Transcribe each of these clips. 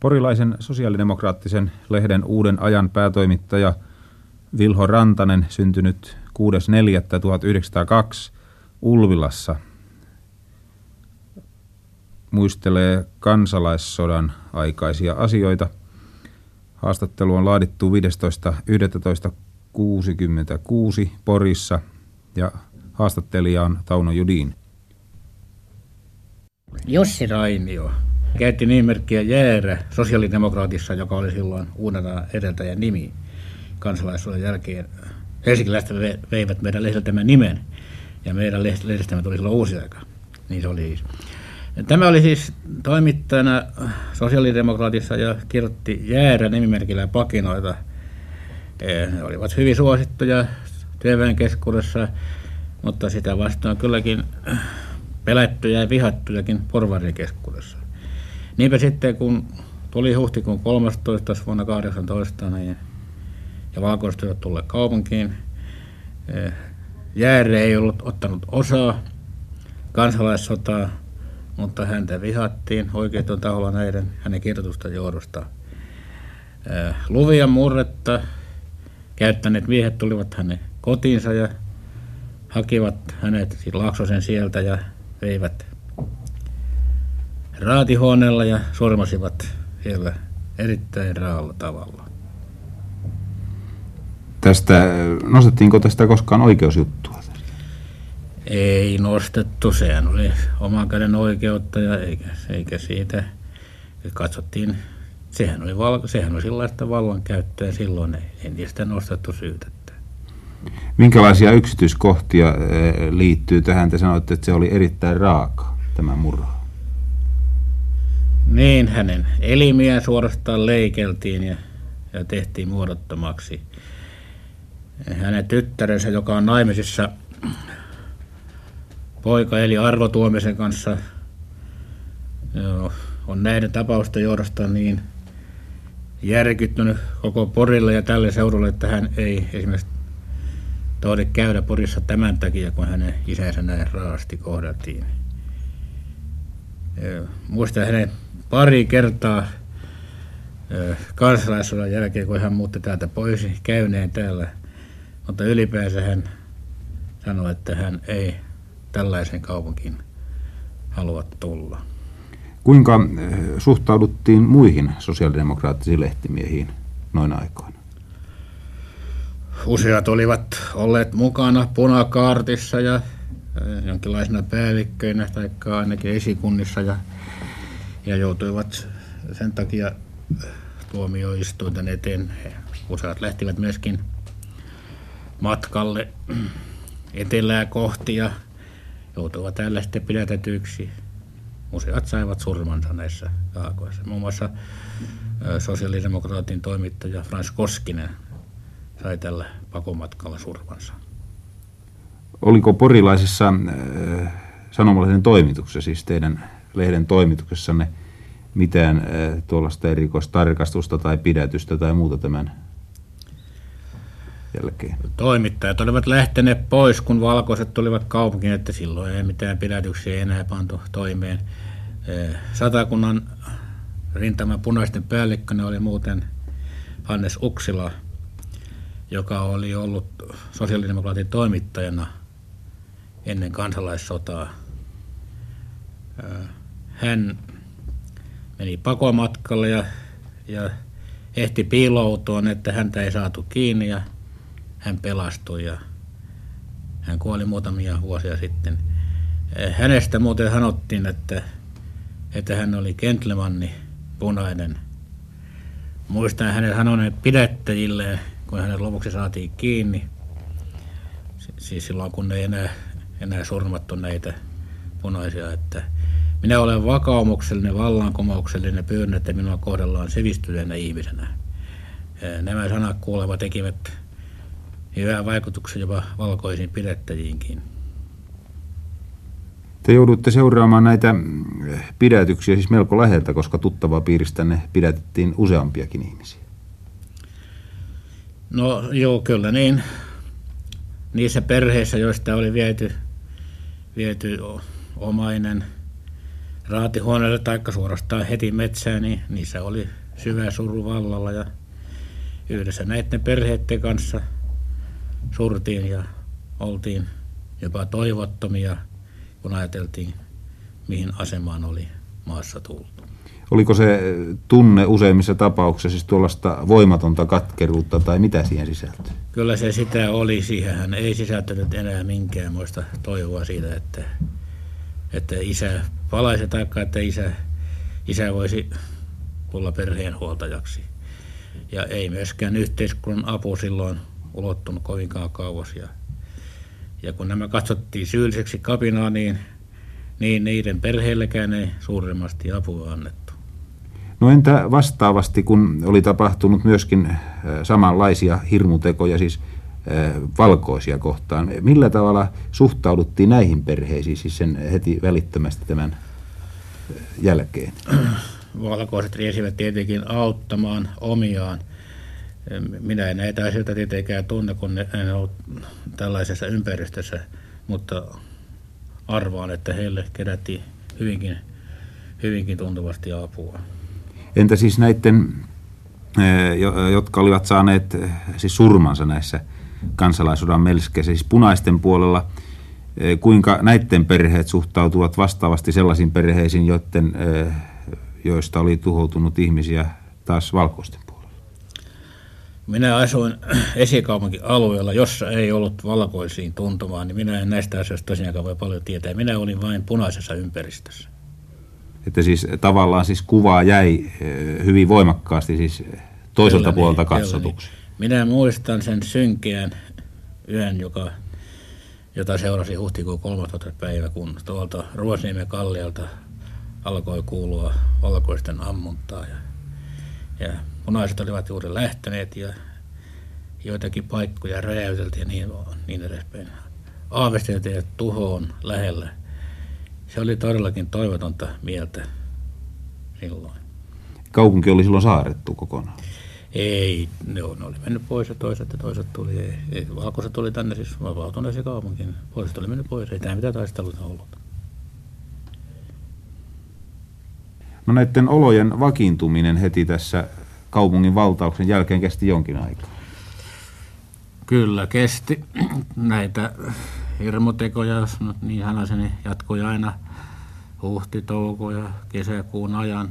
Porilaisen sosiaalidemokraattisen lehden Uuden ajan päätoimittaja Vilho Rantanen, syntynyt 6.4.1902 Ulvilassa, muistelee kansalaissodan aikaisia asioita. Haastattelu on laadittu 15.11.66 Porissa ja haastattelija on Tauno Judin. Jussi Rainio käytti nimimerkkiä Jäärä sosiaalidemokraatissa, joka oli silloin uudena edeltäjän nimi kansalaisuuden jälkeen. Helsinkiläiset veivät meidän lehdeltämme nimen ja meidän lehdestämme tuli silloin uusi aika. Niin se oli siis. Tämä oli siis toimittajana sosiaalidemokraatissa ja kirjoitti Jäärä nimimerkillä pakinoita. Ne olivat hyvin suosittuja työväen keskuudessa, mutta sitä vastaan kylläkin pelättyjä ja vihattujakin porvarikeskuudessa. Niinpä sitten kun tuli huhtikuun 13. vuonna 18 niin, ja valkoistyöt tulle kaupunkiin, eh, Jääre ei ollut ottanut osaa kansalaissotaa, mutta häntä vihattiin oikein taholla näiden hänen kirjoitusta johdosta. Eh, luvia murretta käyttäneet miehet tulivat hänen kotiinsa ja hakivat hänet siis Laaksosen sieltä ja veivät raatihuoneella ja sormasivat siellä erittäin raalla tavalla. Tästä, nostettiinko tästä koskaan oikeusjuttua? Ei nostettu, sehän oli oman käden oikeutta ja eikä, eikä siitä katsottiin, sehän oli, val, sehän oli sellaista vallankäyttöä silloin, ei, ei niistä nostettu syytettä. Minkälaisia yksityiskohtia eh, liittyy tähän? Te sanoitte, että se oli erittäin raaka, tämä murha. Niin, hänen elimiä suorastaan leikeltiin ja, ja tehtiin muodottomaksi. Hänen tyttärensä, joka on naimisissa poika eli Arvo Tuomisen kanssa, on näiden tapausten johdosta niin järkyttynyt koko Porille ja tälle seudulle, että hän ei esimerkiksi tohdi käydä Porissa tämän takia, kun hänen isänsä näin raasti kohdattiin. Muistan hänen pari kertaa kansalaisuuden jälkeen, kun hän muutti täältä pois käyneen täällä. Mutta ylipäänsä hän sanoi, että hän ei tällaisen kaupunkiin halua tulla. Kuinka suhtauduttiin muihin sosiaalidemokraattisiin lehtimiehiin noin aikoina? Useat olivat olleet mukana punakaartissa ja jonkinlaisina päällikköinä tai ainakin esikunnissa ja ja joutuivat sen takia tuomioistuinten eteen. Useat lähtivät myöskin matkalle etelää kohti ja joutuivat täällä sitten pidätetyiksi. Useat saivat surmansa näissä taakoissa. Muun muassa sosiaalidemokraatin toimittaja Frans Koskinen sai tällä pakomatkalla surmansa. Oliko porilaisessa äh, sanomalehden toimituksessa, siis teidän lehden toimituksessanne mitään tuollaista erikoistarkastusta tai pidätystä tai muuta tämän jälkeen? Toimittajat olivat lähteneet pois, kun valkoiset tulivat kaupunkiin, että silloin ei mitään pidätyksiä enää pantu toimeen. Satakunnan rintaman punaisten päällikkönä oli muuten Hannes Uksila, joka oli ollut sosiaalidemokraatin toimittajana ennen kansalaissotaa. Hän meni pakomatkalle ja, ja ehti piiloutua, että häntä ei saatu kiinni ja hän pelastui ja hän kuoli muutamia vuosia sitten. Hänestä muuten sanottiin, että, että hän oli gentlemanni punainen. Muistan hänen sanoneen pidättäjille, kun hänet lopuksi saatiin kiinni. Siis silloin, kun ei enää, enää surmattu näitä punaisia, että – minä olen vakaumuksellinen, vallankumouksellinen pyydän, että minua kohdellaan sivistyneenä ihmisenä. Nämä sanat kuuleva tekivät hyvää vaikutuksen jopa valkoisiin pidettäjiinkin. Te joudutte seuraamaan näitä pidätyksiä siis melko läheltä, koska tuttavaa piiristänne pidätettiin useampiakin ihmisiä. No joo, kyllä niin. Niissä perheissä, joista oli viety, viety omainen – raatihuoneelle tai suorastaan heti metsään, niin niissä oli syvä suru vallalla ja yhdessä näiden perheiden kanssa surtiin ja oltiin jopa toivottomia, kun ajateltiin, mihin asemaan oli maassa tultu. Oliko se tunne useimmissa tapauksissa siis tuollaista voimatonta katkeruutta tai mitä siihen sisältyi? Kyllä se sitä oli. Siihen ei sisältänyt enää minkäänmoista toivoa siitä, että, että isä palaisi tai että isä, isä voisi tulla perheen huoltajaksi. Ja ei myöskään yhteiskunnan apu silloin ulottunut kovinkaan kauas. Ja, ja kun nämä katsottiin syylliseksi kapinaa, niin, niin niiden perheellekään ei suuremmasti apua annettu. No entä vastaavasti, kun oli tapahtunut myöskin äh, samanlaisia hirmutekoja, siis valkoisia kohtaan. Millä tavalla suhtauduttiin näihin perheisiin, siis sen heti välittömästi tämän jälkeen? Valkoiset riesivät tietenkin auttamaan omiaan. Minä en näitä asioita tietenkään tunne, kun en ole tällaisessa ympäristössä, mutta arvaan, että heille kerättiin hyvinkin, hyvinkin tuntuvasti apua. Entä siis näiden, jotka olivat saaneet siis surmansa näissä kansalaisuuden melskeissä, siis punaisten puolella, kuinka näiden perheet suhtautuvat vastaavasti sellaisiin perheisiin, joiden, joista oli tuhoutunut ihmisiä taas valkoisten puolella? Minä asuin esikaupunkialueella, jossa ei ollut valkoisiin tuntumaan, niin minä en näistä asioista tosiaankaan voi paljon tietää. Minä olin vain punaisessa ympäristössä. Että siis tavallaan siis kuvaa jäi eh, hyvin voimakkaasti siis toiselta kyllä puolelta niin, katsotuksi. Niin. Minä muistan sen synkeän yön, joka, jota seurasi huhtikuun 13. päivä, kun tuolta Ruosniemen kallialta alkoi kuulua valkoisten ammuntaa. Ja, ja punaiset olivat juuri lähteneet ja joitakin paikkoja räjäyteltiin ja niin, niin edespäin. Aavisteltiin, että tuho on lähellä se oli todellakin toivotonta mieltä silloin. Kaupunki oli silloin saarettu kokonaan? Ei, ne, on, ne oli mennyt pois ja toiset ja toiset tuli. Ei, ei, valkoiset tuli tänne siis vapautuneeseen kaupunkiin. Poiset oli mennyt pois, ei tämä mitään taisteluita ollut. No näiden olojen vakiintuminen heti tässä kaupungin valtauksen jälkeen kesti jonkin aikaa. Kyllä kesti. Näitä hirmutekoja, jos nyt niin sanaisin, niin jatkoi aina huhti, touko ja kesäkuun ajan.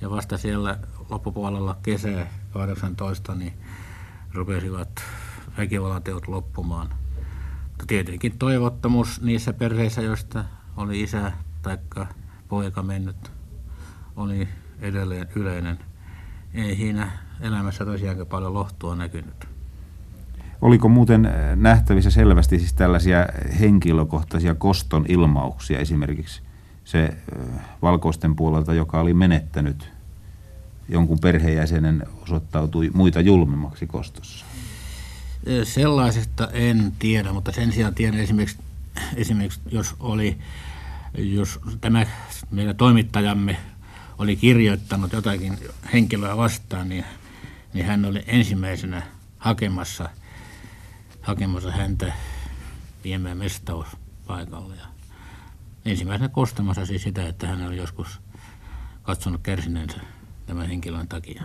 Ja vasta siellä loppupuolella kesää 18, niin rupesivat väkivallanteot loppumaan. Mutta tietenkin toivottomuus niissä perheissä, joista oli isä tai poika mennyt, oli edelleen yleinen. Ei siinä elämässä tosiaankin paljon lohtua näkynyt. Oliko muuten äh, nähtävissä selvästi siis tällaisia henkilökohtaisia koston ilmauksia esimerkiksi se äh, valkoisten puolelta, joka oli menettänyt jonkun perheenjäsenen osoittautui muita julmemmaksi kostossa? Sellaisesta en tiedä, mutta sen sijaan tiedän esimerkiksi, esimerkiksi jos oli, jos tämä meidän toimittajamme oli kirjoittanut jotakin henkilöä vastaan, niin, niin hän oli ensimmäisenä hakemassa – hakemassa häntä viemään mestauspaikalle. Ja ensimmäisenä kostamassa siis sitä, että hän oli joskus katsonut kärsineensä tämän henkilön takia.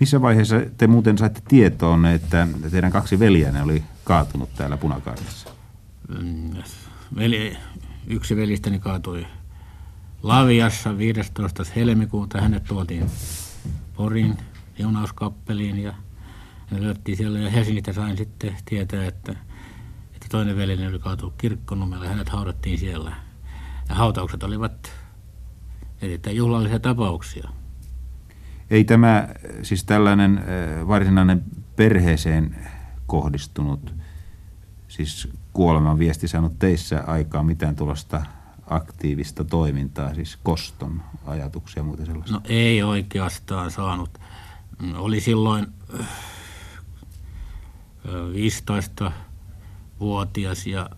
Missä vaiheessa te muuten saitte tietoon, että teidän kaksi veljänne oli kaatunut täällä punakaartissa? Mm, veli, yksi veljistäni kaatui Laviassa 15. helmikuuta. Hänet tuotiin Porin siunauskappeliin ja ne löyttiin siellä ja Helsingistä sain sitten tietää, että, että toinen veljeni oli kaatunut kirkkonummella ja hänet haudattiin siellä. Ja hautaukset olivat erittäin juhlallisia tapauksia. Ei tämä siis tällainen äh, varsinainen perheeseen kohdistunut, siis kuoleman viesti saanut teissä aikaa mitään tuollaista aktiivista toimintaa, siis koston ajatuksia ja muuta sellaista? No ei oikeastaan saanut. Oli silloin 15-vuotias ja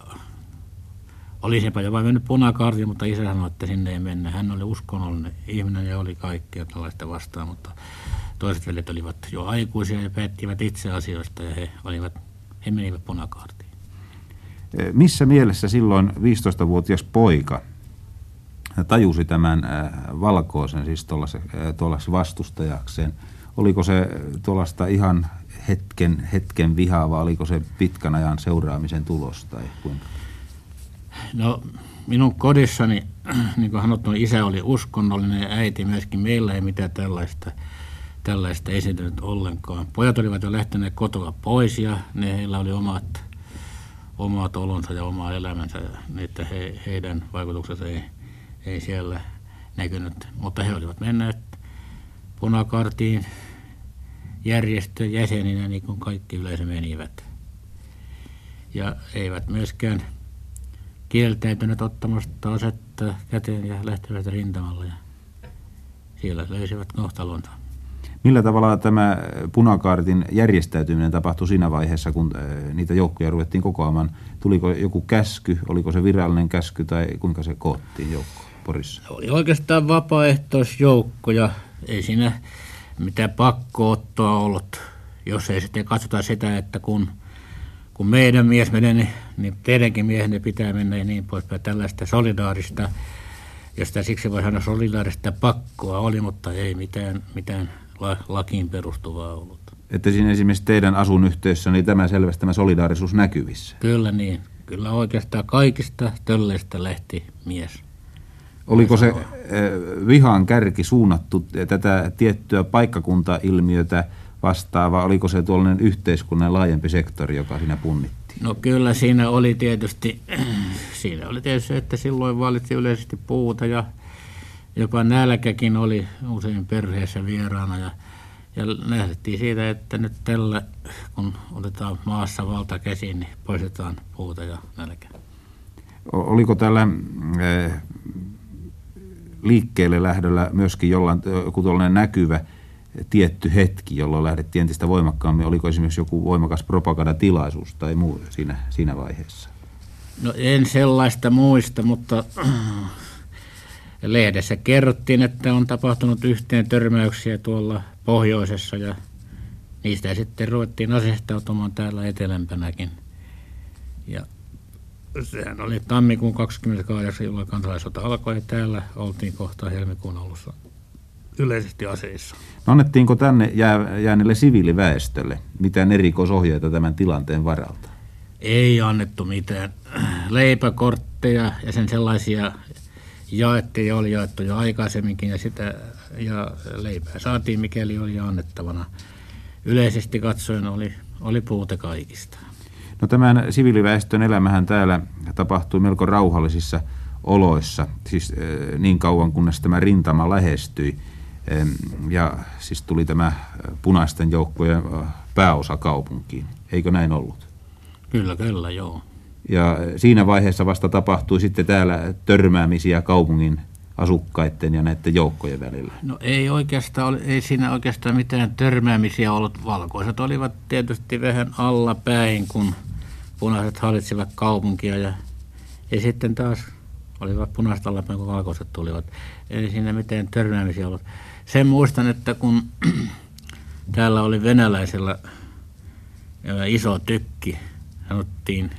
olisinpa jopa mennyt punakaartiin, mutta isä sanoi, että sinne ei mennä. Hän oli uskonnollinen ihminen ja oli kaikkea tällaista vastaan, mutta toiset veljet olivat jo aikuisia ja päättivät itse asioista ja he, olivat, he menivät punakaartiin. Missä mielessä silloin 15-vuotias poika tajusi tämän valkoisen siis tuollaisen vastustajakseen. Oliko se tuollaista ihan hetken, hetken vihaa vai oliko se pitkän ajan seuraamisen tulos tai kuinka? No minun kodissani, niin kuin sanottu, isä oli uskonnollinen ja äiti myöskin. Meillä ei mitään tällaista, tällaista esiintynyt ollenkaan. Pojat olivat jo lähteneet kotoa pois ja ne, heillä oli omat, omat olonsa ja oma elämänsä. Että he, heidän vaikutuksensa ei, ei siellä näkynyt. Mutta he olivat menneet punakartiin järjestön jäseninä niin kuin kaikki yleensä menivät. Ja eivät myöskään kieltäytyneet ottamasta asetta käteen ja lähtevät rintamalle ja siellä löysivät kohtalonsa. Millä tavalla tämä punakaartin järjestäytyminen tapahtui siinä vaiheessa, kun äh, niitä joukkoja ruvettiin kokoamaan? Tuliko joku käsky, oliko se virallinen käsky tai kuinka se koottiin joukko Porissa? Oli oikeastaan vapaaehtoisjoukko ja ei siinä mitään pakkoottoa ollut, jos ei sitten katsota sitä, että kun – kun meidän mies menee, niin, niin teidänkin miehenne pitää mennä ja niin poispäin. Tällaista solidaarista, josta siksi voi sanoa solidaarista pakkoa oli, mutta ei mitään, mitään lakiin perustuvaa ollut. Että siinä esimerkiksi teidän asun yhteydessä niin tämä selvästi tämä solidaarisuus näkyvissä. Kyllä niin. Kyllä oikeastaan kaikista tölleistä lähti mies. Oliko se vihan kärki suunnattu tätä tiettyä paikkakuntailmiötä vastaan, vai oliko se tuollainen yhteiskunnan laajempi sektori, joka siinä punnittiin? No kyllä siinä oli tietysti, siinä oli tietysti, että silloin valitsi yleisesti puuta ja jopa nälkäkin oli usein perheessä vieraana ja, ja lähdettiin siitä, että nyt tällä, kun otetaan maassa valta käsiin, niin poistetaan puuta ja nälkä. Oliko tällä eh, liikkeelle lähdöllä myöskin jollain, joku näkyvä tietty hetki, jolloin lähdettiin entistä voimakkaammin? Oliko esimerkiksi joku voimakas propagandatilaisuus tai muu siinä, siinä vaiheessa? No en sellaista muista, mutta lehdessä kerrottiin, että on tapahtunut yhteen törmäyksiä tuolla pohjoisessa ja niistä sitten ruvettiin asestautumaan täällä etelämpänäkin. Ja sehän oli tammikuun 28, jolloin kansalaisota alkoi ja täällä oltiin kohta helmikuun alussa yleisesti aseissa. No annettiinko tänne jää, jääneelle siviiliväestölle mitään erikoisohjeita tämän tilanteen varalta? Ei annettu mitään. Leipäkortteja ja sen sellaisia jaettiin ja oli jaettu jo aikaisemminkin ja, sitä, ja leipää saatiin mikäli oli annettavana. Yleisesti katsoen oli, oli puute kaikista. No tämän siviiliväestön elämähän täällä tapahtui melko rauhallisissa oloissa, siis niin kauan kunnes tämä rintama lähestyi. Ja siis tuli tämä punaisten joukkojen pääosa kaupunkiin. Eikö näin ollut? Kyllä, kyllä, joo. Ja siinä vaiheessa vasta tapahtui sitten täällä törmäämisiä kaupungin asukkaiden ja näiden joukkojen välillä? No ei oikeastaan, ei siinä oikeastaan mitään törmäämisiä ollut. Valkoiset olivat tietysti vähän alla päin, kun punaiset hallitsivat kaupunkia ja, ja sitten taas olivat punaiset alla päin, kun valkoiset tulivat. Ei siinä mitään törmäämisiä ollut. Sen muistan, että kun täällä oli venäläisellä iso tykki, sanottiin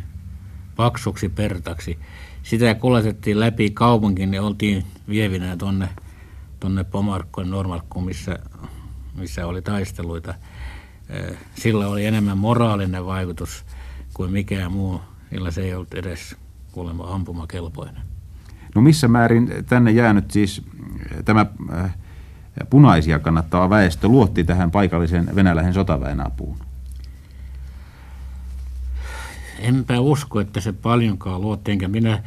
paksuksi pertaksi. Sitä kuljetettiin läpi kaupunkin ja oltiin vievinä tuonne tonne Pomarkkoon Normarkkuun, missä, missä oli taisteluita. Sillä oli enemmän moraalinen vaikutus kuin mikään muu, sillä se ei ollut edes kuulemma ampumakelpoinen. No missä määrin tänne jäänyt siis tämä punaisia kannattava väestö luotti tähän paikallisen venäläisen sotaväen apuun? Enpä usko, että se paljonkaan luotti, enkä minä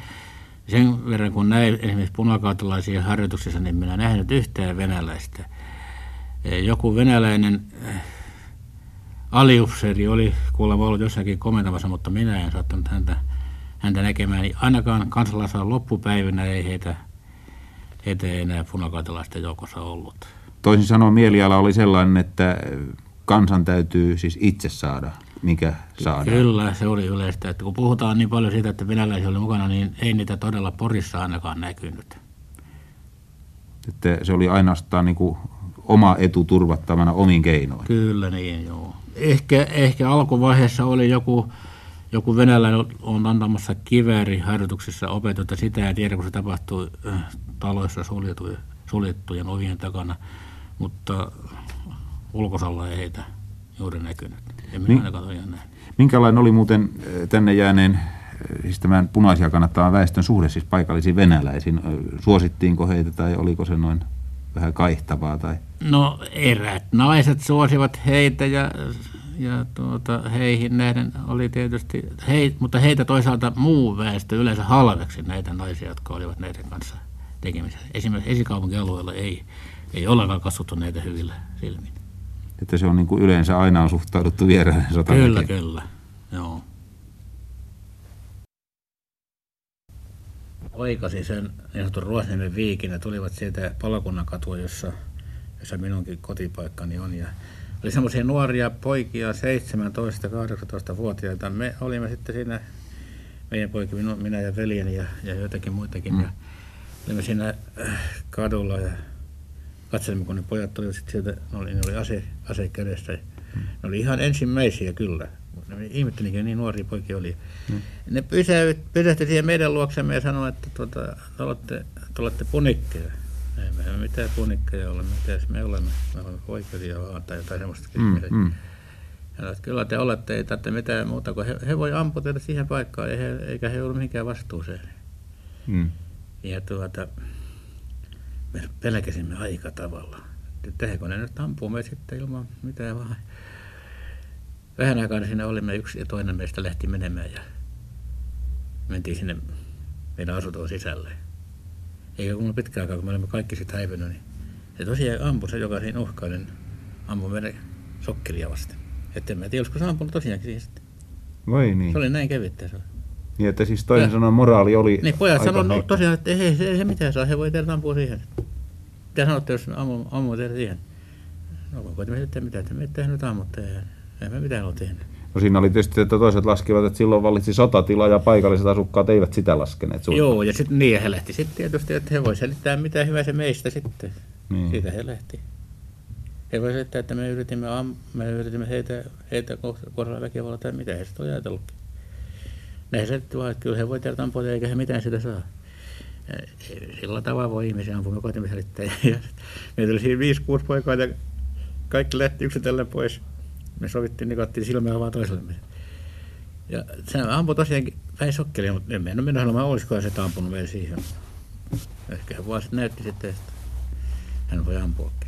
sen verran kun näin esimerkiksi punakautalaisia harjoituksissa, niin minä nähnyt yhtään venäläistä. Joku venäläinen eh, aliupseeri oli kuulemma ollut jossakin komentamassa, mutta minä en saattanut häntä, häntä näkemään. Niin ainakaan kansalaisen loppupäivinä ei heitä ei enää punakaitalaisten joukossa ollut. Toisin sanoen mieliala oli sellainen, että kansan täytyy siis itse saada, mikä saadaan. Kyllä, se oli yleistä. Että kun puhutaan niin paljon siitä, että venäläisiä oli mukana, niin ei niitä todella Porissa ainakaan näkynyt. Että se oli ainoastaan niin kuin oma etu turvattavana omin keinoin. Kyllä niin, joo. Ehkä, ehkä alkuvaiheessa oli joku, joku venäläinen on antamassa kivääriharjoituksissa opetusta, sitä ei tiedä, kun se tapahtuu äh, taloissa suljettujen, suljettujen ovien takana, mutta ulkosalla ei heitä juuri näkynyt. En minä ainakaan tosiaan nähnyt. Minkälainen oli muuten äh, tänne jääneen, äh, siis tämän punaisia kannattavan väestön suhde siis paikallisiin venäläisiin? Suosittiinko heitä tai oliko se noin vähän kaihtavaa? Tai? No erät naiset suosivat heitä ja ja tuota, heihin nähden oli tietysti, hei, mutta heitä toisaalta muu väestö yleensä halveksi näitä naisia, jotka olivat näiden kanssa tekemisissä. Esimerkiksi esikaupunkialueella ei, ei ollenkaan kasvuttu näitä hyvillä silmin. Että se on niin kuin yleensä aina on suhtauduttu vieraiden sotaväkeen. Kyllä, kyllä. Joo. Oikasi sen niin sanotun Ruosniemen viikin ja tulivat sieltä palokunnan katua, jossa, jossa minunkin kotipaikkani on. Ja oli semmoisia nuoria poikia, 17-18-vuotiaita. Me olimme sitten siinä, meidän poika, minä ja veljeni ja, ja joitakin muitakin. Mm. Ja olimme siinä äh, kadulla ja katselimme, kun ne pojat tulivat sitten sieltä, ne oli, ne oli ase, ase kädessä. Mm. Ne oli ihan ensimmäisiä kyllä. Ne ihmettelinkin, niin nuoria poikia oli. Mm. Ne pysähtyi siihen meidän luoksemme ja sanoi, että tuota, te olette, te olette punikkeja. Ei me mitään punikkeja ole, mitä me olemme, me olemme poikasia vaan tai jotain semmoista. Mm, mm. Ja että kyllä te olette, ei tarvitse mitään muuta, kun he, he voi ampua teitä siihen paikkaan, eikä he, eikä he ole mihinkään vastuuseen. Mm. Ja tuota, me pelkäsimme aika tavalla. Tehdäänkö ne nyt ampuu me sitten ilman mitään vaan. Vähän aikaa siinä olimme yksi ja toinen meistä lähti menemään ja mentiin sinne meidän asuntoon sisälle eikä kun pitkään aikaa, kun me olemme kaikki sitten häipynyt, niin se tosiaan ampui se, joka siinä uhkainen, ampui meidän sokkeria vasten. Että en mä tiedä, olisiko se ampunut tosiaankin siihen sitten. Vai niin? Se oli näin kevyttä se oli. Niin, että siis toinen sanoen moraali oli Niin, pojat sanoivat no, tosiaan, että ei, ei, ei se mitään saa, he voi tehdä ampua siihen. Mitä sanotte, jos ammu, ammu tehdä siihen? No, voiko sitten mitään, että me ei tehnyt ammutta, ei, ei me mitään ole tehnyt. No siinä oli tietysti, että toiset laskivat, että silloin valitsi sotatila ja paikalliset asukkaat eivät sitä laskeneet. Suuntaan. Joo, ja sitten niin he lähti sitten tietysti, että he voisivat selittää mitä hyvää se meistä sitten. Niin. Siitä he lähti. He voisivat selittää, että me yritimme, am, me yritimme heitä, heitä kohdalla väkivallalla tai mitä he sitten on ajatellutkin. Ne selitti vaan, että kyllä he voi tehdä ampua eikä he mitään sitä saa. Sillä tavalla voi ihmisiä ampua, me koetimme selittää. Ja meitä oli siinä viisi, kuusi poikaa ja kaikki lähti yksitellen pois me sovittiin, niin kattiin silmiä vaan toisellemme. Ja se ampui tosiaankin päin sokkelia, mutta en mennyt minä sanomaan, olisikohan se ampunut vielä siihen. Ehkä hän vaan näytti sitten, että hän voi ampuakin.